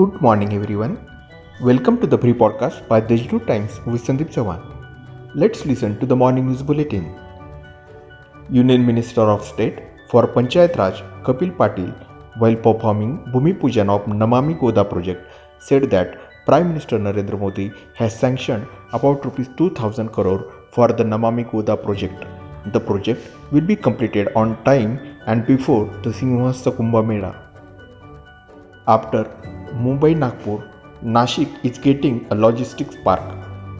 Good morning, everyone. Welcome to the pre podcast by Digital Times with Sandeep Chavan. Let's listen to the morning news bulletin. Union Minister of State for Panchayat Raj Kapil Patil, while performing Bhumi Pujan of Namami Goda project, said that Prime Minister Narendra Modi has sanctioned about rupees 2000 crore for the Namami Goda project. The project will be completed on time and before the Singhasta Kumbh Mela. After Mumbai Nagpur, Nashik is getting a logistics park.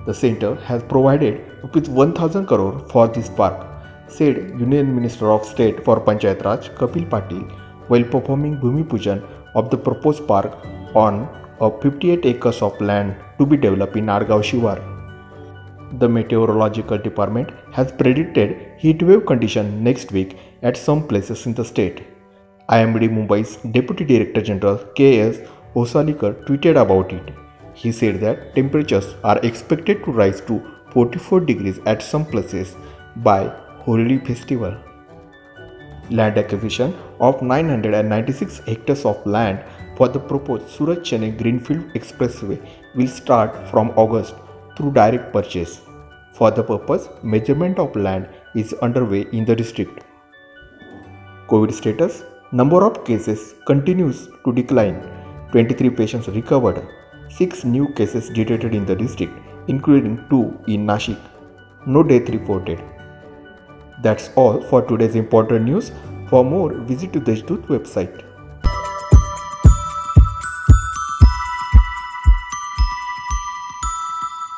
The center has provided rupees 1000 crore for this park, said Union Minister of State for Panchayat Raj Kapil Patil while performing Bhumi Pujan of the proposed park on a 58 acres of land to be developed in Adgaon Shivar. The meteorological department has predicted heat wave condition next week at some places in the state. IMD Mumbai's Deputy Director General K.S. Hosalikar tweeted about it. He said that temperatures are expected to rise to 44 degrees at some places by Holi festival. Land acquisition of 996 hectares of land for the proposed Surat Chennai Greenfield Expressway will start from August through direct purchase. For the purpose, measurement of land is underway in the district. COVID status Number of cases continues to decline. 23 patients recovered. 6 new cases detected in the district, including 2 in Nashik. No death reported. That's all for today's important news. For more, visit the Deshdoot website.